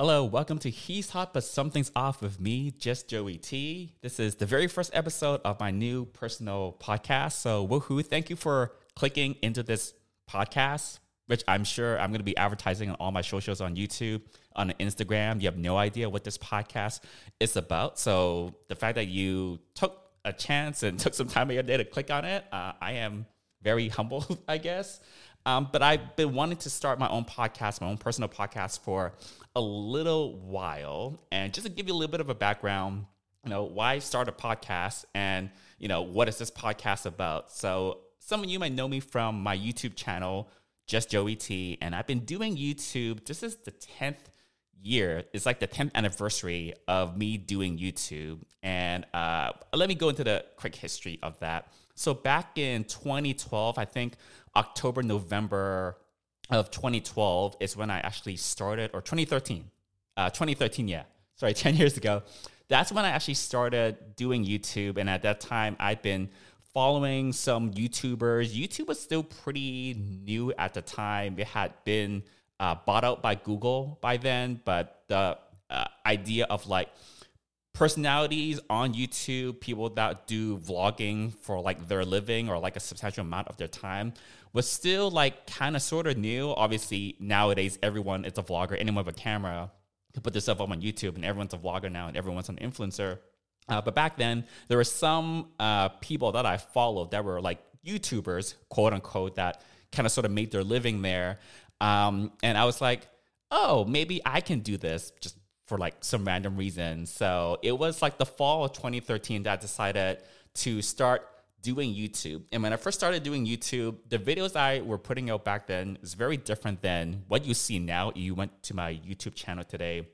Hello, welcome to He's Hot But Something's Off with me, just Joey T. This is the very first episode of my new personal podcast. So, woohoo, thank you for clicking into this podcast, which I'm sure I'm going to be advertising on all my socials on YouTube, on Instagram. You have no idea what this podcast is about. So, the fact that you took a chance and took some time of your day to click on it, uh, I am very humbled, I guess. Um, but I've been wanting to start my own podcast, my own personal podcast for a little while. And just to give you a little bit of a background, you know, why start a podcast and, you know, what is this podcast about? So some of you might know me from my YouTube channel, Just Joey T. And I've been doing YouTube. This is the 10th year. It's like the 10th anniversary of me doing YouTube. And uh, let me go into the quick history of that. So back in 2012, I think October, November of 2012 is when I actually started, or 2013, uh, 2013, yeah, sorry, 10 years ago. That's when I actually started doing YouTube. And at that time, I'd been following some YouTubers. YouTube was still pretty new at the time. It had been uh, bought out by Google by then, but the uh, idea of like personalities on YouTube, people that do vlogging for like their living or like a substantial amount of their time was still like kind of sort of new. Obviously, nowadays everyone is a vlogger, anyone with a camera can put themselves up on YouTube, and everyone's a vlogger now, and everyone's an influencer. Uh, but back then, there were some uh, people that I followed that were like YouTubers, quote unquote, that kind of sort of made their living there. Um, and I was like, oh, maybe I can do this just for like some random reason. So it was like the fall of 2013 that I decided to start doing YouTube. And when I first started doing YouTube, the videos I were putting out back then is very different than what you see now. You went to my YouTube channel today.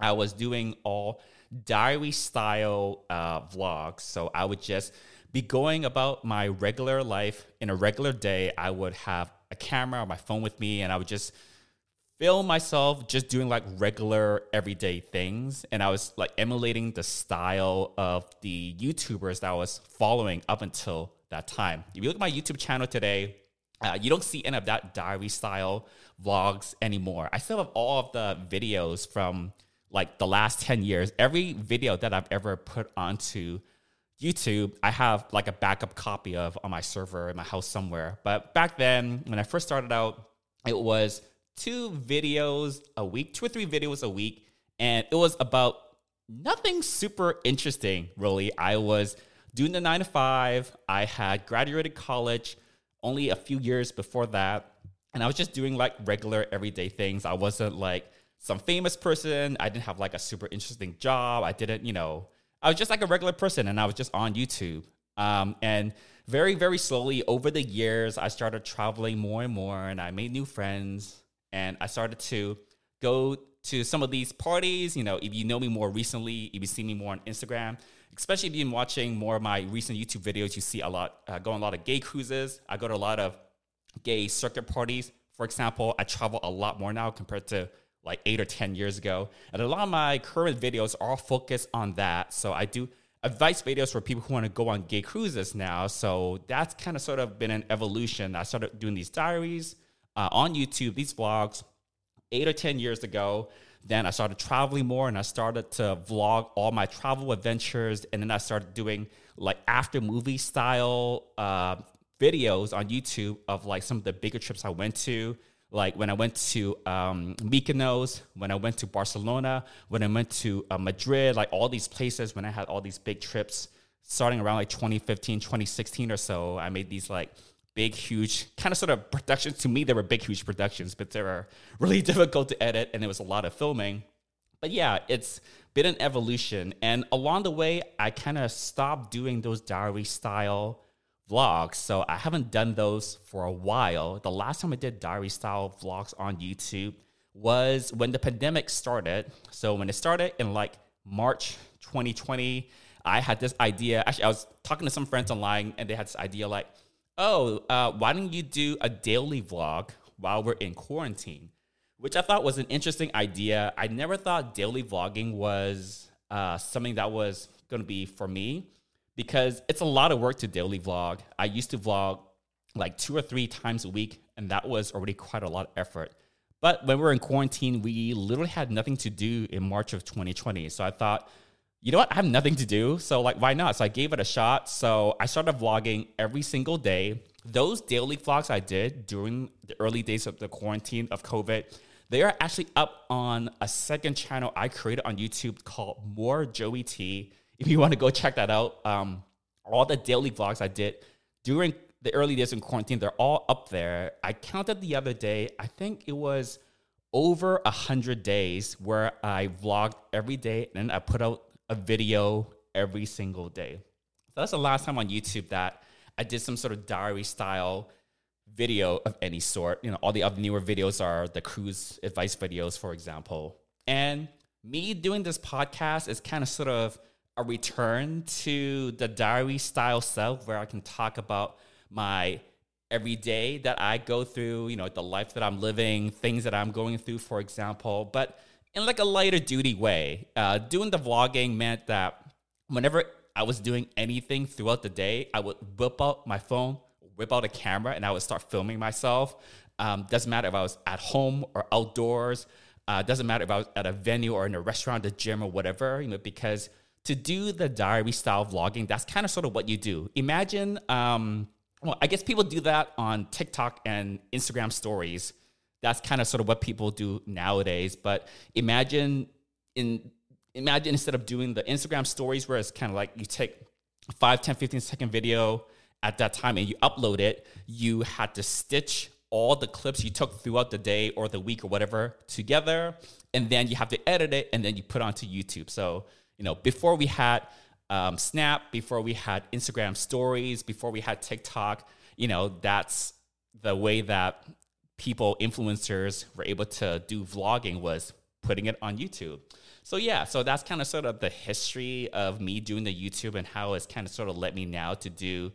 I was doing all diary style uh, vlogs. So I would just be going about my regular life in a regular day. I would have a camera or my phone with me, and I would just film myself just doing like regular everyday things and i was like emulating the style of the youtubers that i was following up until that time. If you look at my youtube channel today uh, you don't see any of that diary style vlogs anymore. I still have all of the videos from like the last 10 years. Every video that i've ever put onto youtube i have like a backup copy of on my server in my house somewhere. But back then when i first started out it was two videos a week, two or three videos a week, and it was about nothing super interesting, really. I was doing the nine to five, I had graduated college only a few years before that, and I was just doing like regular everyday things. I wasn't like some famous person, I didn't have like a super interesting job, I didn't, you know, I was just like a regular person and I was just on YouTube. Um, and very, very slowly over the years, I started traveling more and more and I made new friends and I started to go to some of these parties. You know, if you know me more recently, if you see me more on Instagram, especially if you've been watching more of my recent YouTube videos, you see a lot, uh, go on a lot of gay cruises. I go to a lot of gay circuit parties. For example, I travel a lot more now compared to like eight or 10 years ago. And a lot of my current videos are focused on that. So I do advice videos for people who want to go on gay cruises now. So that's kind of sort of been an evolution. I started doing these diaries uh, on YouTube, these vlogs, eight or 10 years ago. Then I started traveling more and I started to vlog all my travel adventures. And then I started doing like after movie style uh, videos on YouTube of like some of the bigger trips I went to. Like when I went to um, Mykonos, when I went to Barcelona, when I went to uh, Madrid, like all these places, when I had all these big trips starting around like 2015, 2016 or so, I made these like big, huge kind of sort of productions. To me, they were big, huge productions, but they were really difficult to edit and there was a lot of filming. But yeah, it's been an evolution. And along the way, I kind of stopped doing those diary style vlogs. So I haven't done those for a while. The last time I did diary style vlogs on YouTube was when the pandemic started. So when it started in like March 2020, I had this idea. Actually, I was talking to some friends online and they had this idea like, oh, uh, why don't you do a daily vlog while we're in quarantine? Which I thought was an interesting idea. I never thought daily vlogging was uh, something that was going to be for me because it's a lot of work to daily vlog. I used to vlog like two or three times a week, and that was already quite a lot of effort. But when we were in quarantine, we literally had nothing to do in March of 2020. So I thought, you know what? I have nothing to do. So, like, why not? So I gave it a shot. So I started vlogging every single day. Those daily vlogs I did during the early days of the quarantine of COVID, they are actually up on a second channel I created on YouTube called More Joey T. If you want to go check that out, um, all the daily vlogs I did during the early days in quarantine, they're all up there. I counted the other day, I think it was over a hundred days where I vlogged every day and I put out a video every single day. So that's the last time on YouTube that I did some sort of diary style video of any sort. You know, all the other newer videos are the cruise advice videos, for example. And me doing this podcast is kind of sort of a return to the diary style self where I can talk about my every day that I go through, you know, the life that I'm living, things that I'm going through, for example, but in like a lighter duty way. Uh, doing the vlogging meant that whenever I was doing anything throughout the day, I would whip out my phone, whip out a camera, and I would start filming myself. Um, doesn't matter if I was at home or outdoors. Uh, doesn't matter if I was at a venue or in a restaurant, a gym, or whatever. You know, because to do the diary style vlogging, that's kind of sort of what you do. Imagine um, well, I guess people do that on TikTok and Instagram stories. That's kind of sort of what people do nowadays. But imagine in imagine instead of doing the Instagram stories where it's kind of like you take 5, 10, 15 second video at that time and you upload it, you had to stitch all the clips you took throughout the day or the week or whatever together. And then you have to edit it and then you put onto YouTube. So, you know, before we had um, Snap, before we had Instagram stories, before we had TikTok. You know, that's the way that people, influencers, were able to do vlogging was putting it on YouTube. So yeah, so that's kind of sort of the history of me doing the YouTube and how it's kind of sort of led me now to do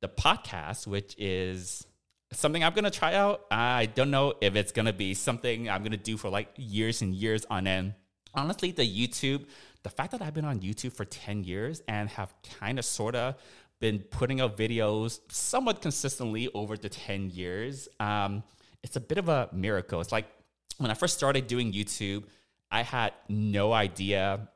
the podcast, which is something I'm gonna try out. I don't know if it's gonna be something I'm gonna do for like years and years on end. Honestly, the YouTube the fact that I've been on YouTube for 10 years and have kind of sort of been putting out videos somewhat consistently over the 10 years, um, it's a bit of a miracle. It's like when I first started doing YouTube, I had no idea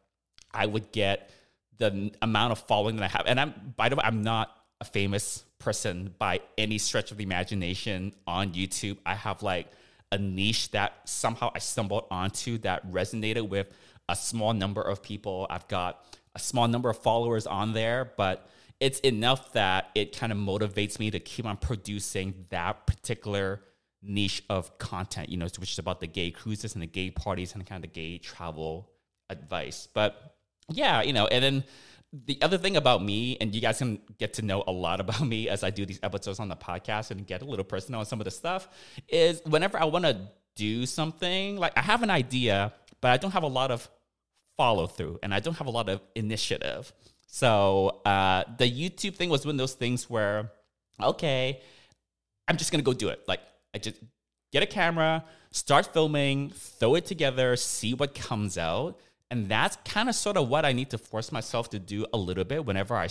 I would get the amount of following that I have. And I'm, by the way, I'm not a famous person by any stretch of the imagination on YouTube. I have like a niche that somehow I stumbled onto that resonated with a small number of people. I've got a small number of followers on there, but it's enough that it kind of motivates me to keep on producing that particular niche of content, you know, which is about the gay cruises and the gay parties and kind of the gay travel advice. But yeah, you know, and then the other thing about me, and you guys can get to know a lot about me as I do these episodes on the podcast and get a little personal on some of the stuff, is whenever I want to do something, like I have an idea, but I don't have a lot of follow through and I don't have a lot of initiative. So uh, the YouTube thing was one of those things where, okay, I'm just gonna go do it. Like I just get a camera, start filming, throw it together, see what comes out. And that's kind of sort of what I need to force myself to do a little bit whenever I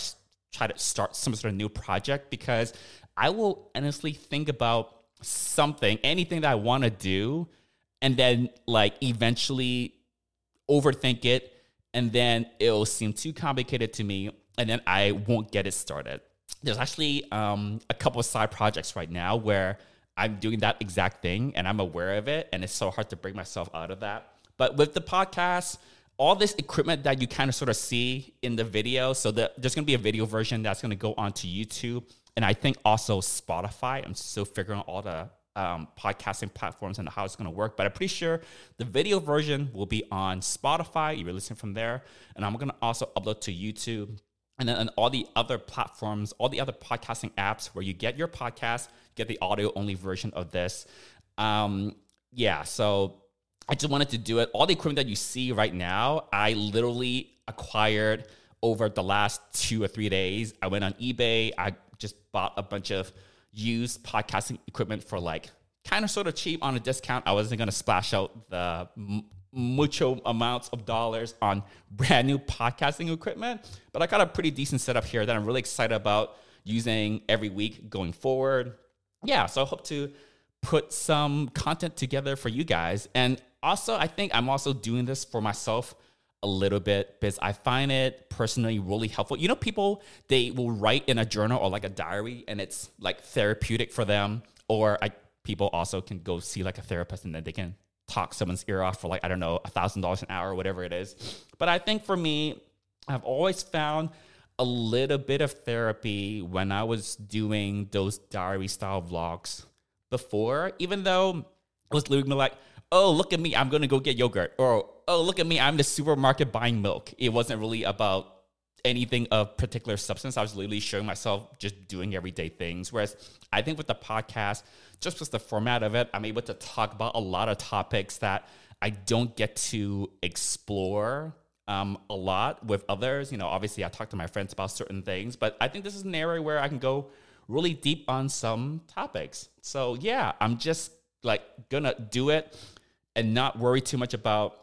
try to start some sort of new project because I will honestly think about something, anything that I want to do, and then like eventually overthink it, and then it'll seem too complicated to me, and then I won't get it started. There's actually um, a couple of side projects right now where I'm doing that exact thing and I'm aware of it, and it's so hard to bring myself out of that. But with the podcast, all this equipment that you kind of sort of see in the video, so the, there's going to be a video version that's going to go onto YouTube, and I think also Spotify. I'm still figuring out all the um, podcasting platforms and how it's going to work. But I'm pretty sure the video version will be on Spotify. You're listening from there. And I'm going to also upload to YouTube and then on all the other platforms, all the other podcasting apps where you get your podcast, get the audio only version of this. Um, yeah, so I just wanted to do it. All the equipment that you see right now, I literally acquired over the last two or three days. I went on eBay. I just bought a bunch of used podcasting equipment for like kind of sort of cheap on a discount. I wasn't going to splash out the m- mucho amounts of dollars on brand new podcasting equipment, but I got a pretty decent setup here that I'm really excited about using every week going forward. Yeah, so I hope to put some content together for you guys. And also, I think I'm also doing this for myself a little bit because I find it personally really helpful. You know, people they will write in a journal or like a diary, and it's like therapeutic for them. Or I, people also can go see like a therapist, and then they can talk someone's ear off for like I don't know a thousand dollars an hour or whatever it is. But I think for me, I've always found a little bit of therapy when I was doing those diary style vlogs before, even though it was literally like, oh, look at me, I'm gonna go get yogurt, or oh, look at me, I'm the supermarket buying milk. It wasn't really about anything of particular substance. I was literally showing myself just doing everyday things. Whereas I think with the podcast, just with the format of it, I'm able to talk about a lot of topics that I don't get to explore um, a lot with others. You know, obviously I talk to my friends about certain things, but I think this is an area where I can go really deep on some topics. So yeah, I'm just like gonna do it and not worry too much about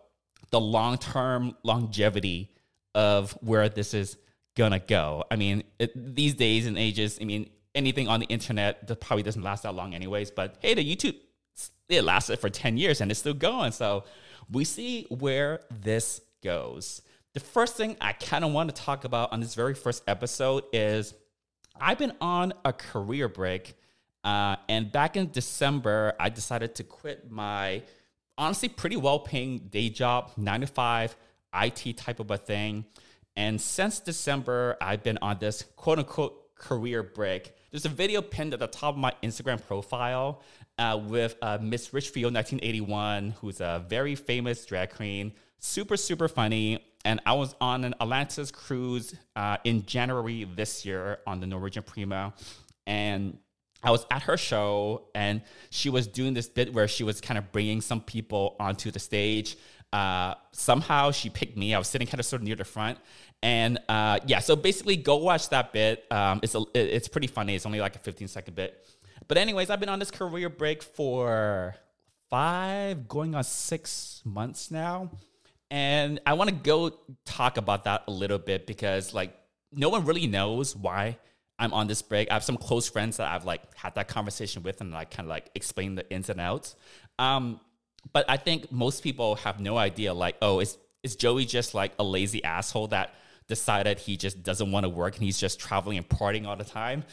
the long term longevity of where this is gonna go. I mean, it, these days and ages, I mean, anything on the internet that probably doesn't last that long, anyways. But hey, the YouTube it lasted for ten years and it's still going. So we see where this goes. The first thing I kind of want to talk about on this very first episode is I've been on a career break. Uh, and back in December, I decided to quit my honestly pretty well paying day job, nine to five, IT type of a thing. And since December, I've been on this quote unquote career break. There's a video pinned at the top of my Instagram profile uh, with uh, Miss Richfield 1981, who's a very famous drag queen, super, super funny. And I was on an Atlantis cruise uh, in January this year on the Norwegian Prima. And I was at her show and she was doing this bit where she was kind of bringing some people onto the stage. Uh, somehow she picked me. I was sitting kind of sort of near the front. And uh, yeah, so basically go watch that bit. Um, it's, a, it's pretty funny. It's only like a 15 second bit. But, anyways, I've been on this career break for five, going on six months now. And I want to go talk about that a little bit because, like, no one really knows why I'm on this break. I have some close friends that I've like had that conversation with and like kind of like explain the ins and outs. Um, but I think most people have no idea. Like, oh, is is Joey just like a lazy asshole that decided he just doesn't want to work and he's just traveling and partying all the time?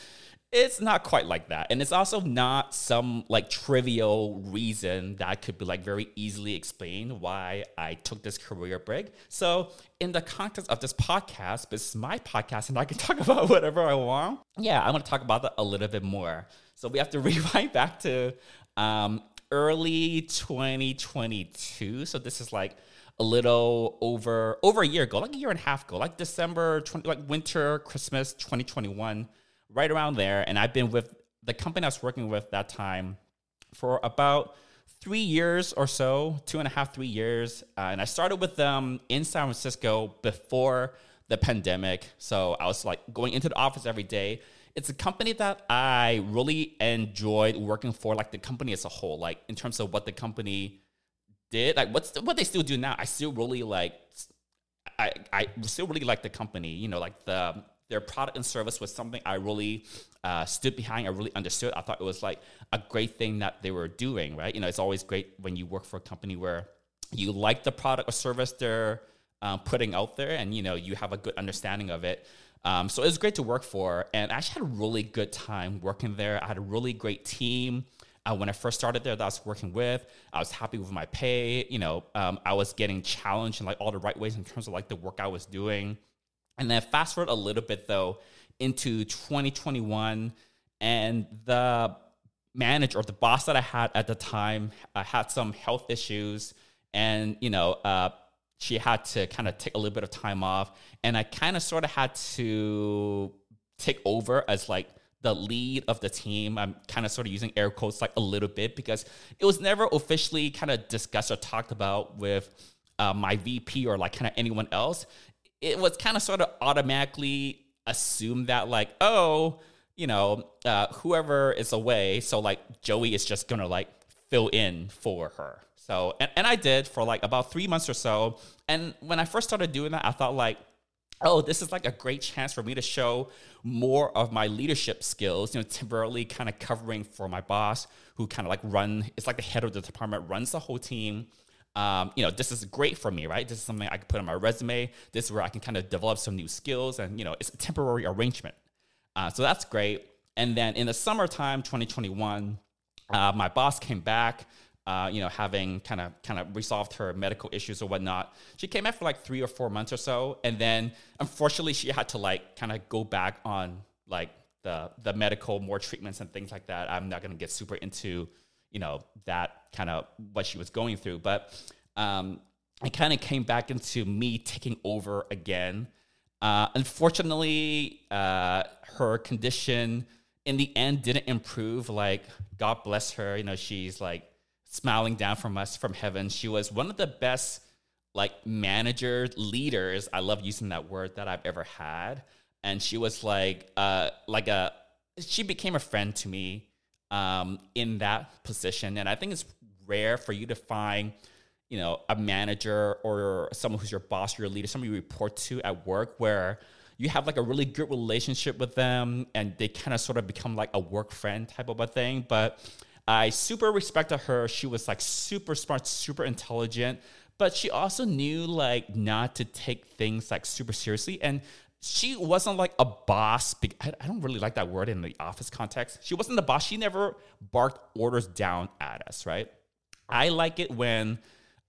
It's not quite like that. And it's also not some like trivial reason that could be like very easily explained why I took this career break. So, in the context of this podcast, this is my podcast and I can talk about whatever I want. Yeah, I want to talk about that a little bit more. So, we have to rewind back to um, early 2022. So, this is like a little over over a year ago, like a year and a half ago, like December 20, like winter, Christmas 2021 right around there. And I've been with the company I was working with that time for about three years or so, two and a half, three years. Uh, and I started with them in San Francisco before the pandemic. So I was like going into the office every day. It's a company that I really enjoyed working for, like the company as a whole, like in terms of what the company did, like what's the, what they still do now. I still really like, I, I still really like the company, you know, like the their product and service was something I really uh, stood behind. I really understood. I thought it was like a great thing that they were doing, right? You know, it's always great when you work for a company where you like the product or service they're um, putting out there and, you know, you have a good understanding of it. Um, so it was great to work for. And I actually had a really good time working there. I had a really great team. Uh, when I first started there that I was working with, I was happy with my pay. You know, um, I was getting challenged in like all the right ways in terms of like the work I was doing. And then fast forward a little bit though into 2021, and the manager or the boss that I had at the time uh, had some health issues, and you know, uh, she had to kind of take a little bit of time off, and I kind of sort of had to take over as like the lead of the team. I'm kind of sort of using air quotes like a little bit because it was never officially kind of discussed or talked about with uh, my VP or like kind of anyone else it was kind of sort of automatically assumed that like oh you know uh, whoever is away so like joey is just gonna like fill in for her so and, and i did for like about three months or so and when i first started doing that i thought like oh, this is like a great chance for me to show more of my leadership skills, you know, temporarily kind of covering for my boss who kind of like run, it's like the head of the department, runs the whole team. Um, you know, this is great for me, right? This is something I can put on my resume. This is where I can kind of develop some new skills and, you know, it's a temporary arrangement. Uh, so that's great. And then in the summertime, 2021, uh, my boss came back uh, you know, having kind of kind of resolved her medical issues or whatnot. She came back for like three or four months or so, and then unfortunately she had to like kind of go back on like the the medical more treatments and things like that. I'm not gonna get super into you know that kind of what she was going through, but um, it kind of came back into me taking over again. Uh, unfortunately, uh, her condition in the end didn't improve. Like God bless her, you know, she's like smiling down from us from heaven. She was one of the best like manager leaders. I love using that word that I've ever had. And she was like uh like a she became a friend to me um in that position. And I think it's rare for you to find you know a manager or someone who's your boss your leader somebody you report to at work where you have like a really good relationship with them and they kind of sort of become like a work friend type of a thing but I super respected her. She was like super smart, super intelligent, but she also knew like not to take things like super seriously. And she wasn't like a boss. I don't really like that word in the office context. She wasn't the boss. She never barked orders down at us, right? I like it when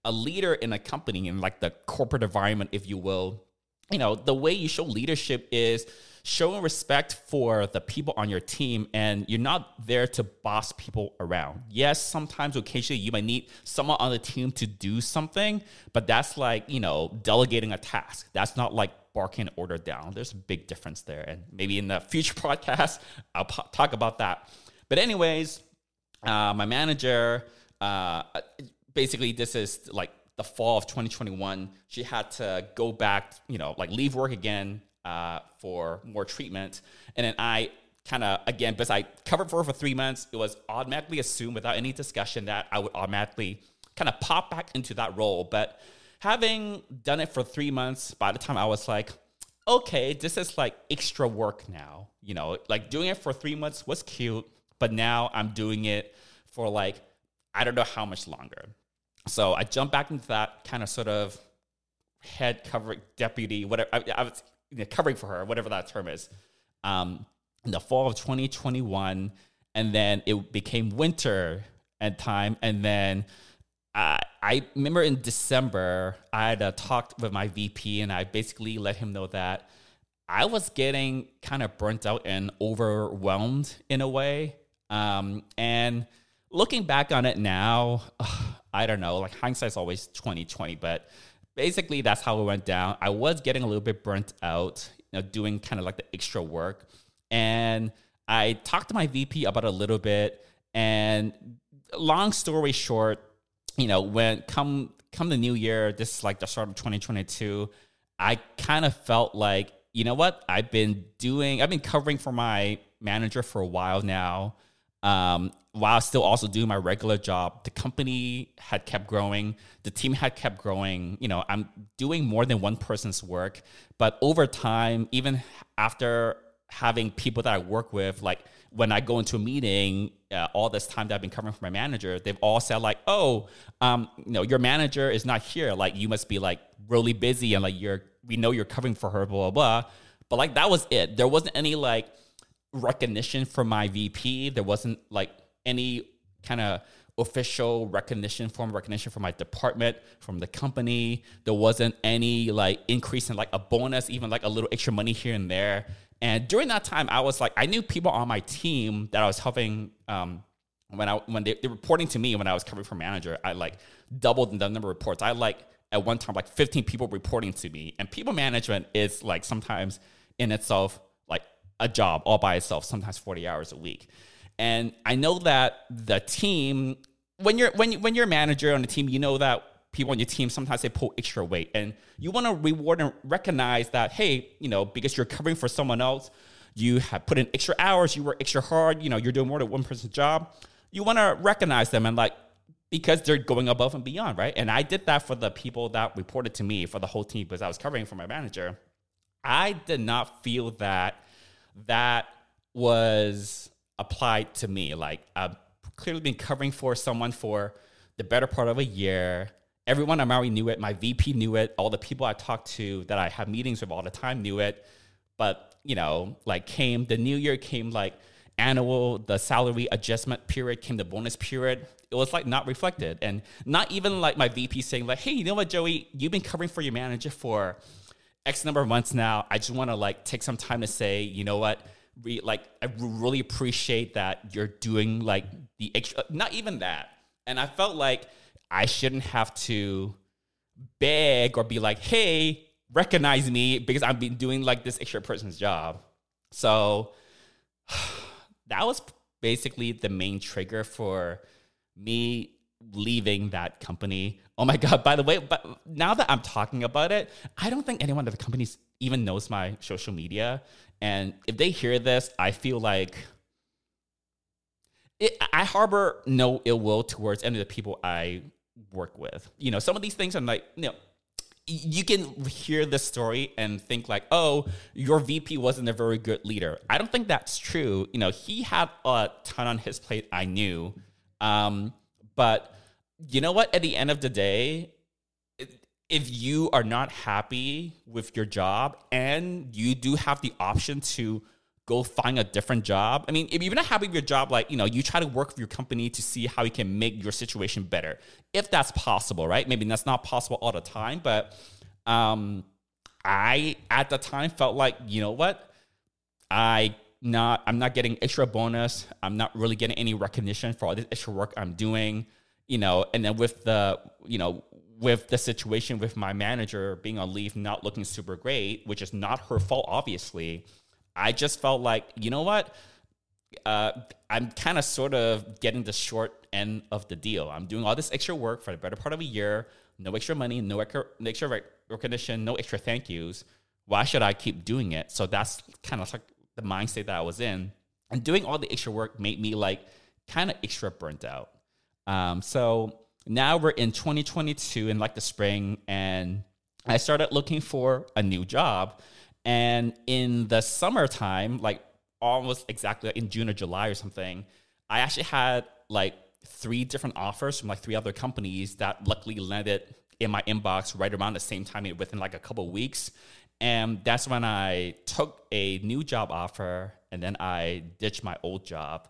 a leader in a company, in like the corporate environment, if you will, you know, the way you show leadership is showing respect for the people on your team and you're not there to boss people around. Yes, sometimes occasionally you might need someone on the team to do something, but that's like, you know, delegating a task. That's not like barking order down. There's a big difference there. And maybe in the future podcast, I'll po- talk about that. But, anyways, uh, my manager, uh, basically, this is like the fall of 2021. She had to go back, you know, like leave work again, uh, for more treatment. And then I kind of, again, because I covered for her for three months, it was automatically assumed without any discussion that I would automatically kind of pop back into that role. But having done it for three months, by the time I was like, okay, this is like extra work now. You know, like doing it for three months was cute, but now I'm doing it for like, I don't know how much longer. So I jumped back into that kind of sort of head covering deputy, whatever. I, I was you know, covering for her, whatever that term is, um, in the fall of 2021. And then it became winter and time. And then uh, I remember in December, I had uh, talked with my VP and I basically let him know that I was getting kind of burnt out and overwhelmed in a way. Um, and looking back on it now, I don't know, like hindsight's always 2020, but basically that's how it went down. I was getting a little bit burnt out, you know, doing kind of like the extra work. And I talked to my VP about a little bit. And long story short, you know, when come come the new year, this is like the start of 2022, I kind of felt like, you know what? I've been doing, I've been covering for my manager for a while now um, while still also doing my regular job. The company had kept growing, the team had kept growing. You know, I'm doing more than one person's work, but over time, even after having people that I work with, like when I go into a meeting, uh, all this time that I've been covering for my manager, they've all said like, "Oh, um, you know, your manager is not here. Like, you must be like really busy, and like you're, we know you're covering for her, blah blah blah." But like that was it. There wasn't any like recognition from my VP. There wasn't like any kind of official recognition, form recognition from my department, from the company. There wasn't any like increase in like a bonus, even like a little extra money here and there. And during that time, I was like, I knew people on my team that I was helping. Um, when I when they, they reporting to me when I was covering for manager, I like doubled the number of reports. I like at one time like 15 people reporting to me, and people management is like sometimes in itself like a job all by itself, sometimes 40 hours a week. And I know that the team, when you're when when you're a manager on the team, you know that people on your team sometimes they pull extra weight, and you want to reward and recognize that hey, you know, because you're covering for someone else, you have put in extra hours, you work extra hard, you know, you're doing more than one person's job. You want to recognize them and like because they're going above and beyond, right? And I did that for the people that reported to me for the whole team because I was covering for my manager. I did not feel that that was applied to me. Like I've clearly been covering for someone for the better part of a year. Everyone I'm already knew it. My VP knew it. All the people I talked to that I have meetings with all the time knew it. But you know, like came the new year came like annual the salary adjustment period came the bonus period it was like not reflected and not even like my vp saying like hey you know what joey you've been covering for your manager for x number of months now i just want to like take some time to say you know what Re- like i really appreciate that you're doing like the extra not even that and i felt like i shouldn't have to beg or be like hey recognize me because i've been doing like this extra person's job so that was basically the main trigger for me leaving that company. Oh my god! By the way, but now that I'm talking about it, I don't think anyone at the company even knows my social media. And if they hear this, I feel like it, I harbor no ill will towards any of the people I work with. You know, some of these things I'm like, you know, you can hear the story and think like, oh, your VP wasn't a very good leader. I don't think that's true. You know, he had a ton on his plate. I knew, um, but you know what? At the end of the day, if you are not happy with your job and you do have the option to go find a different job. I mean, if you're not happy with your job, like, you know, you try to work with your company to see how you can make your situation better. If that's possible, right? Maybe that's not possible all the time, but um I at the time felt like, you know what? I not I'm not getting extra bonus. I'm not really getting any recognition for all this extra work I'm doing, you know, and then with the, you know, with the situation with my manager being on leave not looking super great, which is not her fault obviously I just felt like, you know what? Uh, I'm kind of sort of getting the short end of the deal. I'm doing all this extra work for the better part of a year, no extra money, no extra, recognition, no extra thank yous. Why should I keep doing it? So that's kind of like the mindset that I was in. And doing all the extra work made me like kind of extra burnt out. Um, so now we're in 2022 in like the spring, and I started looking for a new job. And in the summertime, like almost exactly in June or July or something, I actually had like three different offers from like three other companies that luckily landed in my inbox right around the same time within like a couple weeks. And that's when I took a new job offer and then I ditched my old job.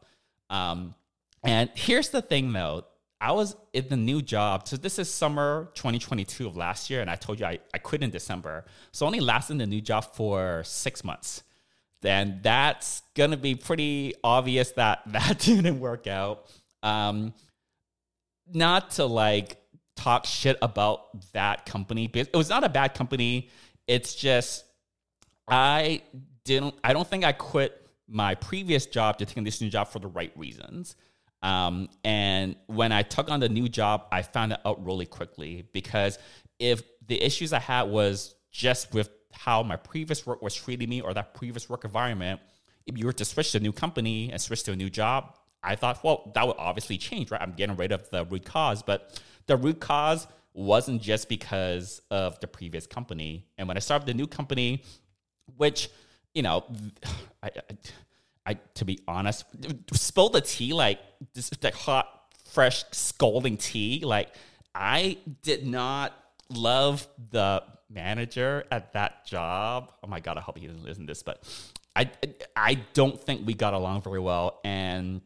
Um, and here's the thing though I was in the new job. So this is summer 2022 of last year, and I told you I, I quit in December. So only lasted in the new job for six months. Then that's gonna be pretty obvious that that didn't work out. Um, not to like talk shit about that company because it was not a bad company. It's just I didn't. I don't think I quit my previous job to take this new job for the right reasons. Um, and when I took on the new job, I found it out really quickly because if the issues I had was just with how my previous work was treating me or that previous work environment, if you were to switch to a new company and switch to a new job, I thought, well, that would obviously change, right? I'm getting rid of the root cause. But the root cause wasn't just because of the previous company. And when I started the new company, which, you know, I, I I to be honest, spill the tea like like hot, fresh, scalding tea. Like I did not love the manager at that job. Oh my god, I hope he doesn't listen to this, but I I don't think we got along very well. And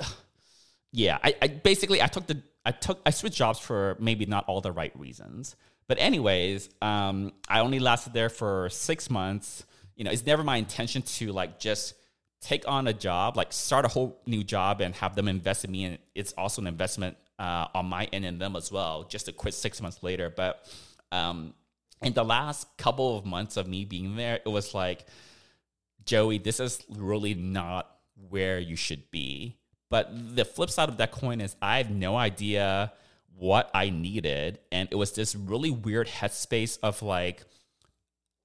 yeah, I, I basically I took the I took I switched jobs for maybe not all the right reasons. But anyways, um, I only lasted there for six months. You know, it's never my intention to like just take on a job, like start a whole new job and have them invest in me. And it's also an investment uh, on my end in them as well, just to quit six months later. But um, in the last couple of months of me being there, it was like, Joey, this is really not where you should be. But the flip side of that coin is I have no idea what I needed. And it was this really weird headspace of like,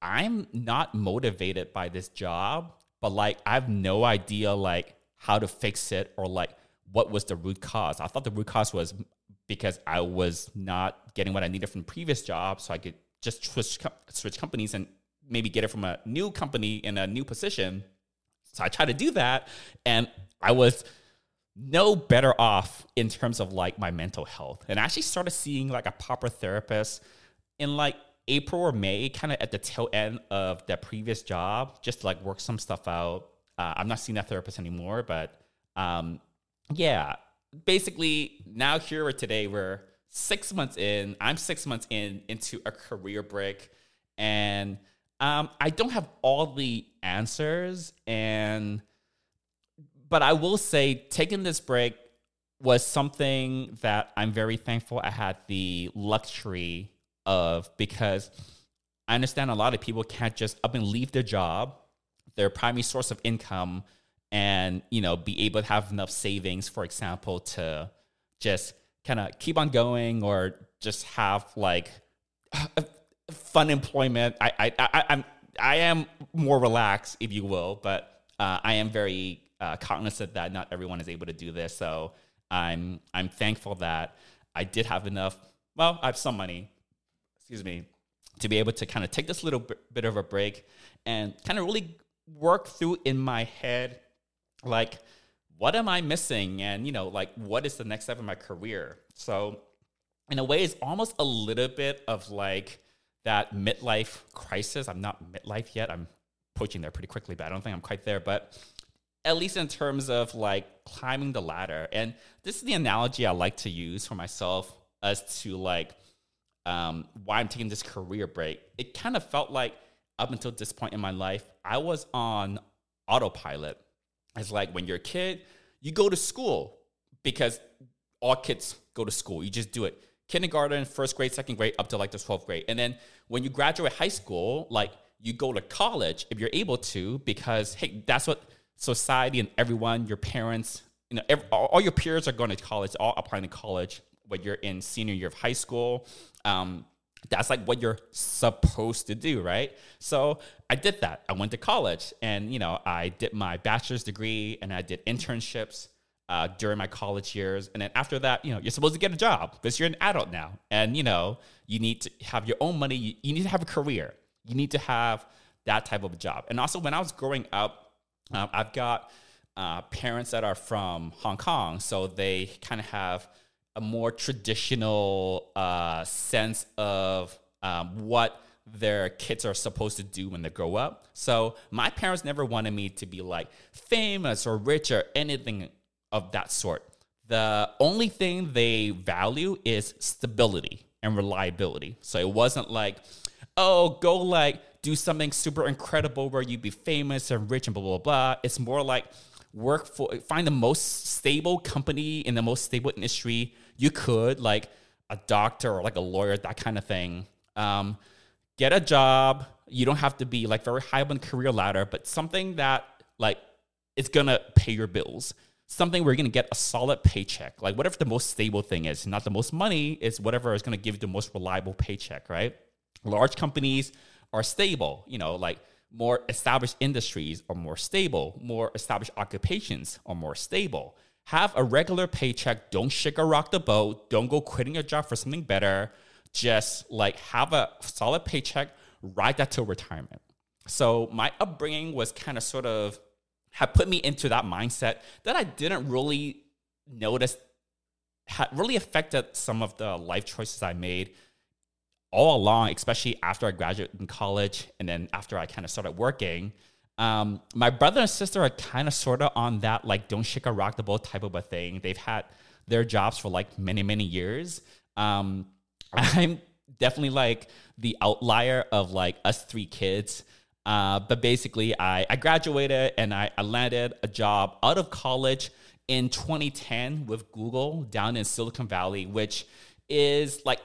I'm not motivated by this job but like I have no idea like how to fix it or like what was the root cause. I thought the root cause was because I was not getting what I needed from previous job, so I could just switch switch companies and maybe get it from a new company in a new position. So I tried to do that, and I was no better off in terms of like my mental health. And I actually started seeing like a proper therapist in like April or May, kind of at the tail end of that previous job, just to like work some stuff out. Uh, I'm not seeing that therapist anymore, but um, yeah, basically now here or today we're six months in. I'm six months in into a career break, and um, I don't have all the answers and but I will say taking this break was something that I'm very thankful I had the luxury of because I understand a lot of people can't just up and leave their job, their primary source of income, and you know be able to have enough savings, for example, to just kind of keep on going or just have like fun employment. I I I I'm I am more relaxed, if you will, but uh, I am very uh, cognizant that not everyone is able to do this. So I'm I'm thankful that I did have enough. Well, I have some money, excuse me, to be able to kind of take this little bit of a break and kind of really work through in my head, like what am I missing, and you know, like what is the next step in my career. So in a way, it's almost a little bit of like that midlife crisis. I'm not midlife yet. I'm approaching there pretty quickly, but I don't think I'm quite there. But at least in terms of like climbing the ladder. And this is the analogy I like to use for myself as to like um, why I'm taking this career break. It kind of felt like up until this point in my life, I was on autopilot. It's like when you're a kid, you go to school because all kids go to school. You just do it. Kindergarten, first grade, second grade, up to like the 12th grade. And then when you graduate high school, like you go to college if you're able to, because hey, that's what society and everyone, your parents, you know, every, all, all, your peers are going to college, all applying to college when you're in senior year of high school. Um, that's like what you're supposed to do, right? So I did that. I went to college and, you know, I did my bachelor's degree and I did internships uh, during my college years. And then after that, you know, you're supposed to get a job because you're an adult now. And, you know, you need to have your own money. You, you need to have a career. You need to have that type of a job. And also, when I was growing up, um, I've got uh, parents that are from Hong Kong, so they kind of have a more traditional uh, sense of um, what their kids are supposed to do when they grow up. So my parents never wanted me to be like famous or rich or anything of that sort. The only thing they value is stability and reliability. So it wasn't like, oh, go like do something super incredible where you'd be famous and rich and blah blah blah. It's more like work for find the most stable company in the most stable industry you could, like a doctor or like a lawyer, that kind of thing. Um, get a job. You don't have to be like very high on the career ladder, but something that like it's gonna pay your bills. Something where you're gonna get a solid paycheck. Like whatever the most stable thing is, not the most money, is whatever is gonna give you the most reliable paycheck, right? Large companies are stable, you know, like more established industries are more stable, more established occupations are more stable. Have a regular paycheck, don't shake or rock the boat, don't go quitting your job for something better. Just like have a solid paycheck, ride that till retirement. So my upbringing was kind of sort of had put me into that mindset that I didn't really notice had really affected some of the life choices I made all along, especially after I graduated in college and then after I kind of started working, um, my brother and sister are kind of sort of on that like don't shake a rock the boat type of a thing. They've had their jobs for like many many years. Um, I'm definitely like the outlier of like us three kids. Uh, but basically, I, I graduated and I, I landed a job out of college in 2010 with Google down in Silicon Valley, which is like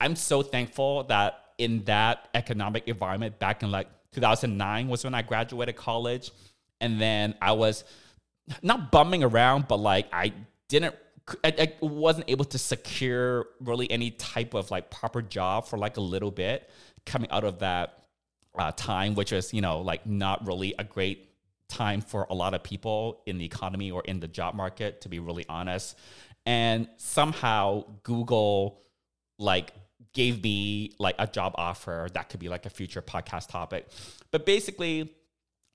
I'm so thankful that in that economic environment back in like 2009 was when I graduated college. And then I was not bumming around but like I didn't I, I, wasn't able to secure really any type of like proper job for like a little bit coming out of that uh, time which was you know like not really a great time for a lot of people in the economy or in the job market to be really honest and somehow Google like gave me like a job offer that could be like a future podcast topic. But basically,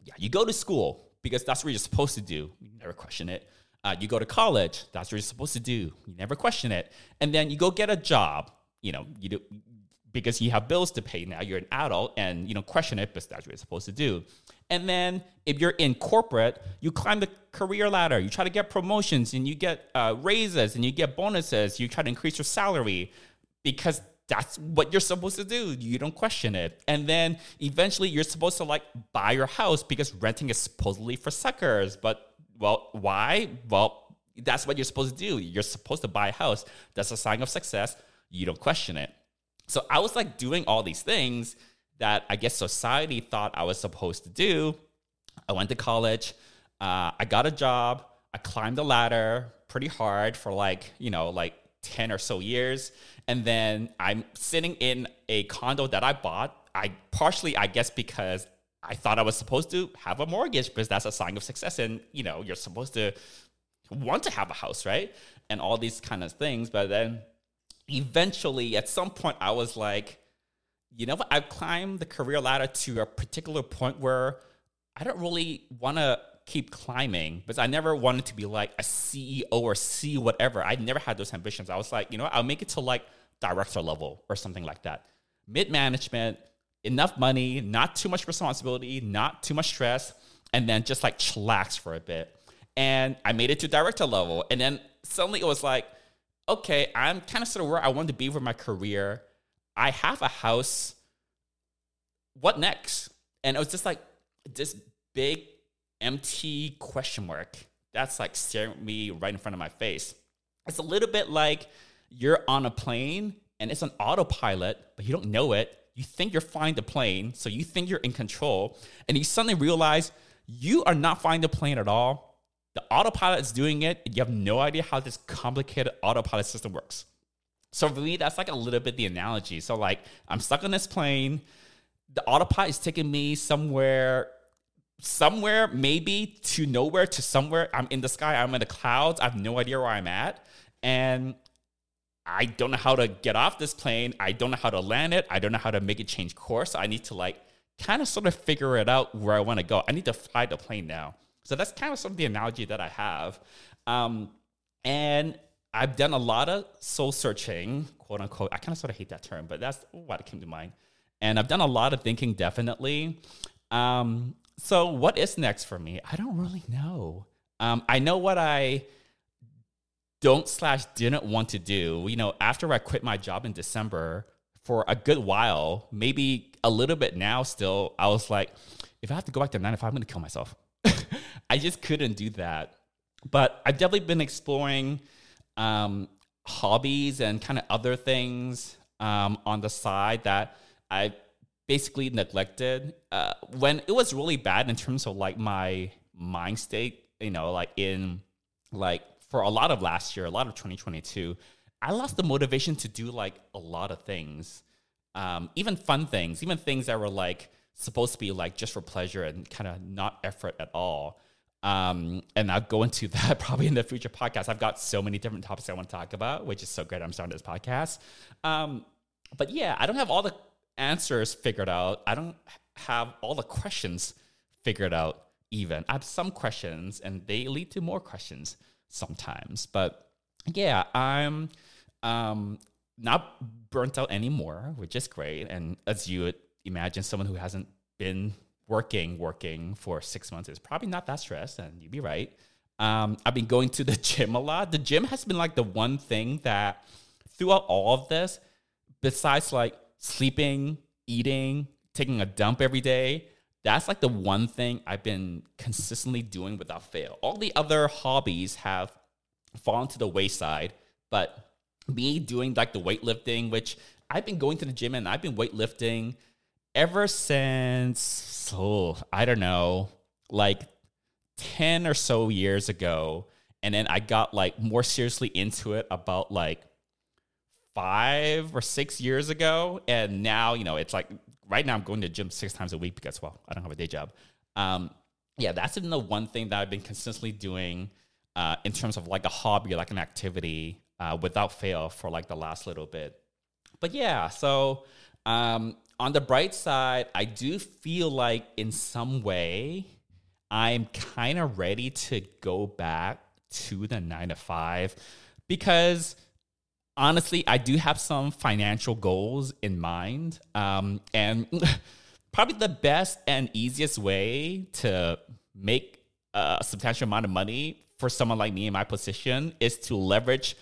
yeah, you go to school because that's what you're supposed to do. You never question it. Uh, you go to college, that's what you're supposed to do. You never question it. And then you go get a job. You know, you do because you have bills to pay now. You're an adult, and you don't question it, but that's what you're supposed to do. And then if you're in corporate, you climb the career ladder. You try to get promotions, and you get uh, raises, and you get bonuses. You try to increase your salary because that's what you're supposed to do. You don't question it. And then eventually you're supposed to like buy your house because renting is supposedly for suckers. But well, why? Well, that's what you're supposed to do. You're supposed to buy a house. That's a sign of success. You don't question it. So I was like doing all these things that I guess society thought I was supposed to do. I went to college. Uh, I got a job. I climbed the ladder pretty hard for like, you know, like 10 or so years. And then I'm sitting in a condo that I bought. I partially, I guess, because I thought I was supposed to have a mortgage because that's a sign of success. And, you know, you're supposed to want to have a house, right? And all these kind of things. But then eventually, at some point, I was like, you know what? I've climbed the career ladder to a particular point where I don't really want to keep climbing because I never wanted to be like a CEO or C whatever. I never had those ambitions. I was like, you know? I'll make it to like director level or something like that. Mid management, enough money, not too much responsibility, not too much stress, and then just like chillax for a bit. And I made it to director level. And then suddenly it was like, okay, I'm kind of sort of where I want to be with my career. I have a house. What next? And it was just like this big empty question mark that's like staring at me right in front of my face. It's a little bit like you're on a plane and it's an autopilot, but you don't know it. You think you're flying the plane, so you think you're in control, and you suddenly realize you are not flying the plane at all. The autopilot is doing it, you have no idea how this complicated autopilot system works. So for me, that's like a little bit the analogy. So like I'm stuck on this plane. The autopilot is taking me somewhere somewhere maybe to nowhere to somewhere i'm in the sky i'm in the clouds i have no idea where i'm at and i don't know how to get off this plane i don't know how to land it i don't know how to make it change course i need to like kind of sort of figure it out where i want to go i need to fly the plane now so that's kind of sort of the analogy that i have um, and i've done a lot of soul searching quote unquote i kind of sort of hate that term but that's what came to mind and i've done a lot of thinking definitely um, so what is next for me? I don't really know. Um, I know what I don't slash didn't want to do. You know, after I quit my job in December for a good while, maybe a little bit now still, I was like, if I have to go back to nine to five, I'm gonna kill myself. I just couldn't do that. But I've definitely been exploring um, hobbies and kind of other things um, on the side that I basically neglected uh, when it was really bad in terms of like my mind state you know like in like for a lot of last year a lot of 2022 i lost the motivation to do like a lot of things um, even fun things even things that were like supposed to be like just for pleasure and kind of not effort at all um, and I'll go into that probably in the future podcast. I've got so many different topics I want to talk about, which is so great. I'm starting this podcast. Um, but yeah, I don't have all the answers figured out. I don't have all the questions figured out even. I have some questions and they lead to more questions sometimes. But yeah, I'm um, not burnt out anymore, which is great. And as you imagine, someone who hasn't been working, working for six months is probably not that stressed, and you'd be right. Um, I've been going to the gym a lot. The gym has been like the one thing that throughout all of this, besides like sleeping, eating, taking a dump every day. That's like the one thing I've been consistently doing without fail. All the other hobbies have fallen to the wayside, but me doing like the weightlifting, which I've been going to the gym and I've been weightlifting ever since, oh, I don't know, like 10 or so years ago. And then I got like more seriously into it about like five or six years ago, and now you know it's like right now I'm going to gym six times a week because well I don't have a day job. Um, yeah, that's been the one thing that I've been consistently doing uh, in terms of like a hobby, like an activity, uh, without fail for like the last little bit. but yeah, so um, on the bright side, I do feel like in some way I'm kind of ready to go back to the nine to five because honestly, I do have some financial goals in mind. Um, and probably the best and easiest way to make a substantial amount of money for someone like me in my position is to leverage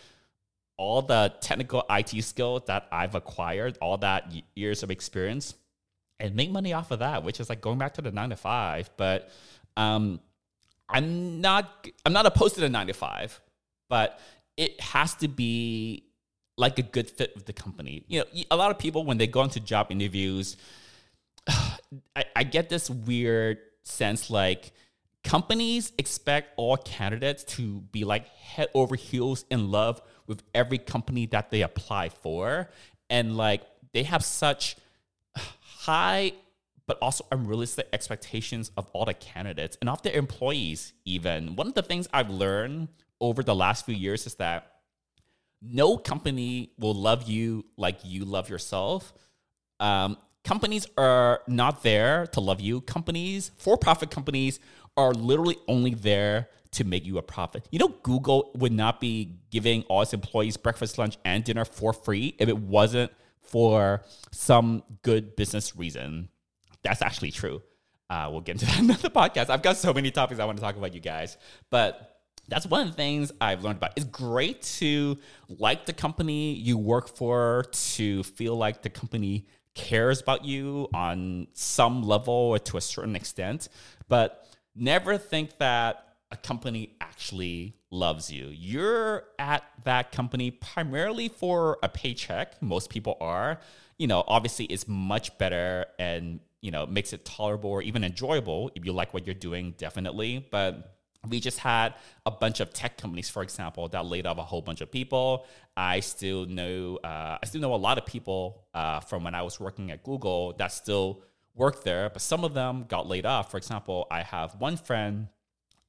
all the technical IT skills that I've acquired, all that years of experience, and make money off of that, which is like going back to the nine to five. But um, I'm not I'm not opposed to the nine to five, but it has to be like a good fit with the company. You know, a lot of people when they go into job interviews, I, I get this weird sense like companies expect all candidates to be like head over heels in love with every company that they apply for. And like they have such high but also unrealistic expectations of all the candidates and of their employees even. One of the things i've learned over the last few years is that no company will love you like you love yourself. Um, companies are not there to love you. Companies for-profit companies are literally only there to make you a profit. You know, Google would not be giving all its employees breakfast, lunch, and dinner for free if it wasn't for some good business reason. That's actually true. Uh, we'll get into that in the podcast. I've got so many topics I want to talk about, you guys. But that's one of the things I've learned about. It's great to like the company you work for, to feel like the company cares about you on some level or to a certain extent. But never think that a company actually loves you. You're at that company primarily for a paycheck. Most people are. You know, obviously, it's much better and, you know, makes it tolerable or even enjoyable if you like what you're doing, definitely. But we just had a bunch of tech companies, for example, that laid off a whole bunch of people. I still know, uh, I still know a lot of people uh, from when I was working at Google that still work there, but some of them got laid off. For example, I have one friend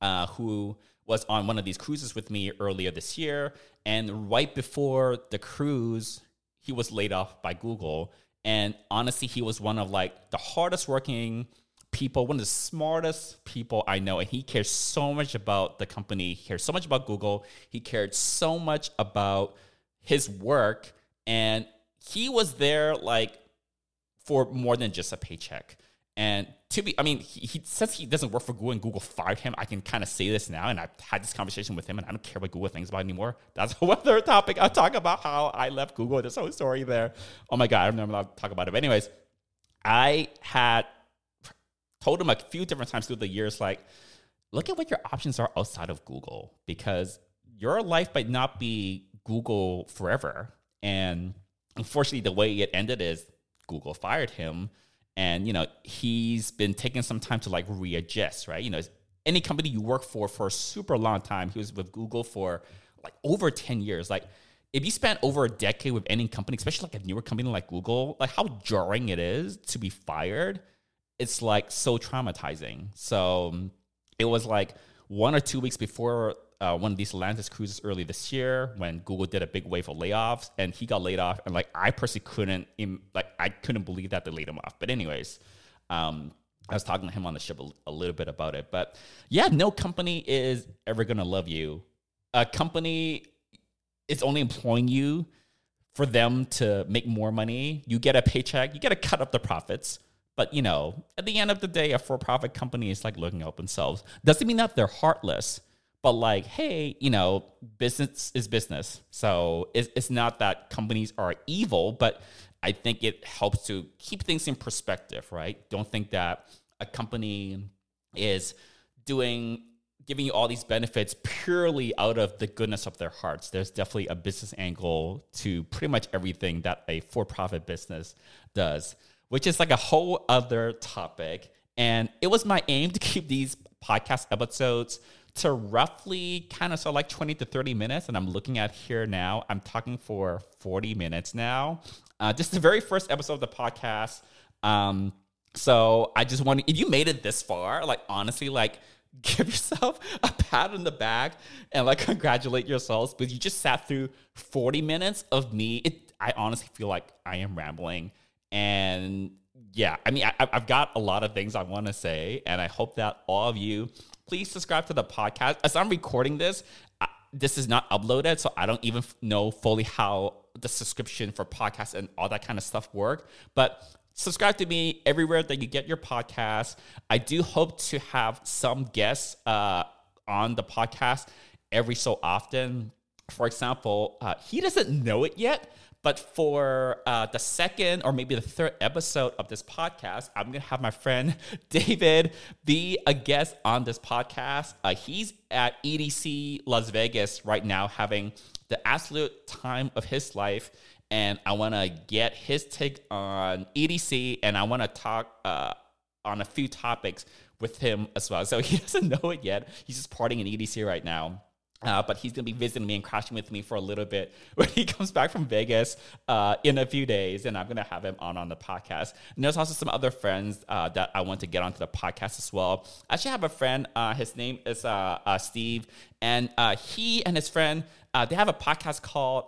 uh, who was on one of these cruises with me earlier this year, and right before the cruise, he was laid off by Google. And honestly, he was one of like the hardest working people, one of the smartest people I know. And he cares so much about the company, he cares so much about Google, he cared so much about his work. And he was there like for more than just a paycheck. And to be, I mean, he, he, says he doesn't work for Google and Google fired him. I can kind of say this now, and I've had this conversation with him, and I don't care what Google thinks about anymore. That's another topic. I'll talk about how I left Google. There's whole story there. Oh my God, I don't know to talk about it. But, anyways, I had told him a few different times through the years, like, look at what your options are outside of Google because your life might not be Google forever. And unfortunately, the way it ended is Google fired him and you know he's been taking some time to like readjust right? You know any company you work for for a super long time he was with google for like over 10 years. Like if you spent over a decade with any company especially like a newer company like google like how jarring it is to be fired it's like so traumatizing. So it was like one or two weeks before uh, one of these Atlantis cruises early this year when Google did a big wave of layoffs, and he got laid off. And like I personally couldn't, like I couldn't believe that they laid him off. But anyways, um, I was talking to him on the ship a, a little bit about it. But yeah, no company is ever gonna love you. A company is only employing you for them to make more money. You get a paycheck. You get to cut up the profits. But you know, at the end of the day, a for-profit company is like looking out themselves. Doesn't mean that they're heartless but like hey you know business is business. So it's, it's not that companies are evil but i think it helps to keep things in perspective right? Don't think that a company is doing giving you all these benefits purely out of the goodness of their hearts. There's definitely a business angle to pretty much everything that a for-profit business does which is like a whole other topic. And it was my aim to keep these podcast episodes to roughly kind of so like 20 to 30 minutes. And I'm looking at here now, I'm talking for 40 minutes now. Uh, this is the very first episode of the podcast. Um, so I just want if you made it this far, like honestly, like give yourself a pat on the back and like congratulate yourselves But you just sat through 40 minutes of me. It, I honestly feel like I am rambling. And yeah, I mean, I, have got a lot of things I want to say, and I hope that all of you please subscribe to the podcast. As I'm recording this, I, this is not uploaded, so I don't even know fully how the subscription for podcasts and all that kind of stuff work. But subscribe to me everywhere that you get your podcast. I do hope to have some guests uh, on the podcast every so often. For example, uh, he doesn't know it yet, but for uh, the second or maybe the third episode of this podcast, I'm going to have my friend David be a guest on this podcast. Uh, he's at EDC Las Vegas right now having the absolute time of his life and I want to get his take on EDC, and I want to talk uh, on a few topics with him as well. So he doesn't know it yet. He's just partying in EDC right now. Uh, but he's gonna be visiting me and crashing with me for a little bit when he comes back from Vegas uh, in a few days, and I'm gonna have him on on the podcast. And there's also some other friends uh, that I want to get onto the podcast as well. I actually have a friend. Uh, his name is uh, uh, Steve, and he and his friend they have a podcast called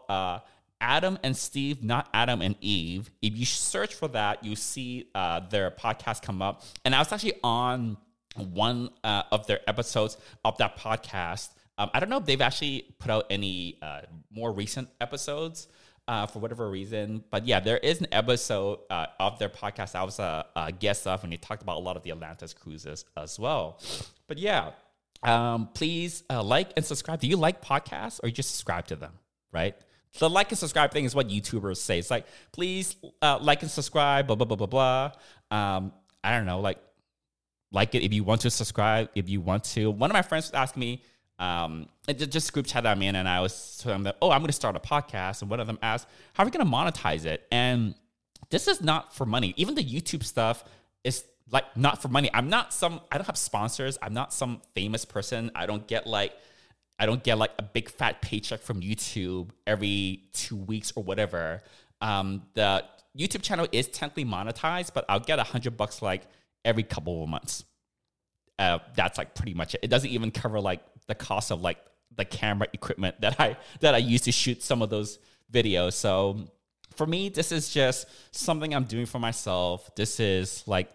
Adam and Steve, not Adam and Eve. If you search for that, you see their podcast come up. And I was actually on one uh, of their episodes of that podcast. Um, I don't know if they've actually put out any uh, more recent episodes uh, for whatever reason. But yeah, there is an episode uh, of their podcast I was a, a guest of, and they talked about a lot of the Atlantis cruises as well. But yeah, um, please uh, like and subscribe. Do you like podcasts or you just subscribe to them, right? The like and subscribe thing is what YouTubers say. It's like, please uh, like and subscribe, blah, blah, blah, blah, blah. Um, I don't know, like, like it if you want to subscribe, if you want to. One of my friends asked me, um, it just group chat I'm in, and I was telling them, that, oh, I'm going to start a podcast. And one of them asked, how are we going to monetize it? And this is not for money. Even the YouTube stuff is like not for money. I'm not some, I don't have sponsors. I'm not some famous person. I don't get like, I don't get like a big fat paycheck from YouTube every two weeks or whatever. Um, the YouTube channel is technically monetized, but I'll get a hundred bucks like every couple of months. Uh, that's like pretty much it. It doesn't even cover like the cost of like the camera equipment that I that I use to shoot some of those videos. So for me, this is just something I'm doing for myself. This is like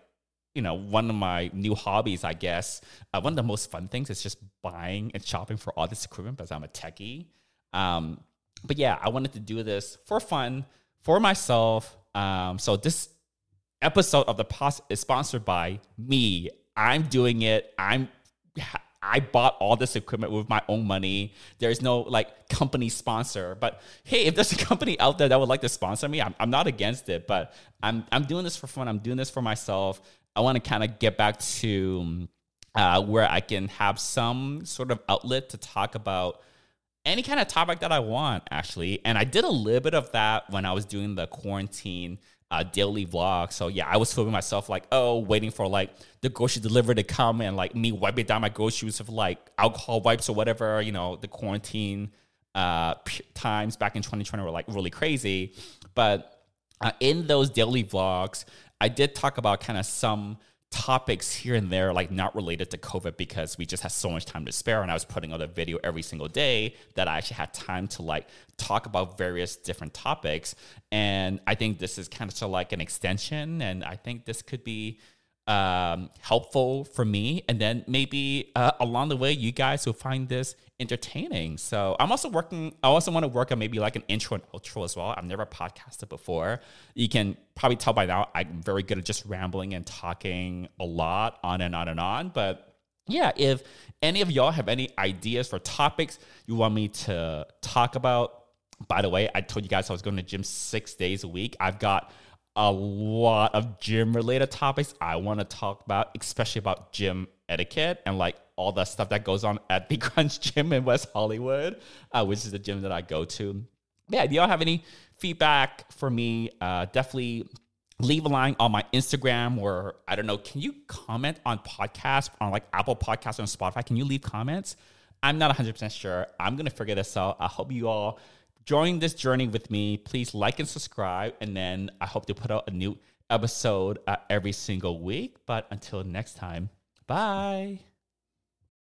you know, one of my new hobbies, I guess, uh, one of the most fun things is just buying and shopping for all this equipment because I'm a techie. Um, but yeah, I wanted to do this for fun for myself. Um, so this episode of the post is sponsored by me. I'm doing it. I'm I bought all this equipment with my own money. There's no like company sponsor. But hey, if there's a company out there that would like to sponsor me, I'm, I'm not against it. But I'm I'm doing this for fun. I'm doing this for myself. I want to kind of get back to uh, where I can have some sort of outlet to talk about any kind of topic that I want, actually. And I did a little bit of that when I was doing the quarantine uh, daily vlog. So yeah, I was filming myself like, oh, waiting for like the grocery delivery to come and like me wiping down my groceries with like alcohol wipes or whatever. You know, the quarantine uh, times back in 2020 were like really crazy. But uh, in those daily vlogs, I did talk about kind of some topics here and there, like not related to COVID, because we just had so much time to spare. And I was putting out a video every single day that I actually had time to like talk about various different topics. And I think this is kind of like an extension. And I think this could be um, helpful for me. And then maybe uh, along the way, you guys will find this entertaining. So I'm also working, I also want to work on maybe like an intro and outro as well. I've never podcasted before. You can probably tell by now I'm very good at just rambling and talking a lot on and on and on. But yeah, if any of y'all have any ideas for topics you want me to talk about, by the way, I told you guys I was going to gym six days a week. I've got a lot of gym related topics I want to talk about, especially about gym etiquette and like all the stuff that goes on at the Crunch Gym in West Hollywood, uh, which is the gym that I go to. Yeah, do y'all have any feedback for me? Uh, definitely leave a line on my Instagram or I don't know. Can you comment on podcasts on like Apple Podcasts and Spotify? Can you leave comments? I'm not 100% sure. I'm going to figure this out. I hope you all join this journey with me. Please like and subscribe. And then I hope to put out a new episode uh, every single week. But until next time, bye.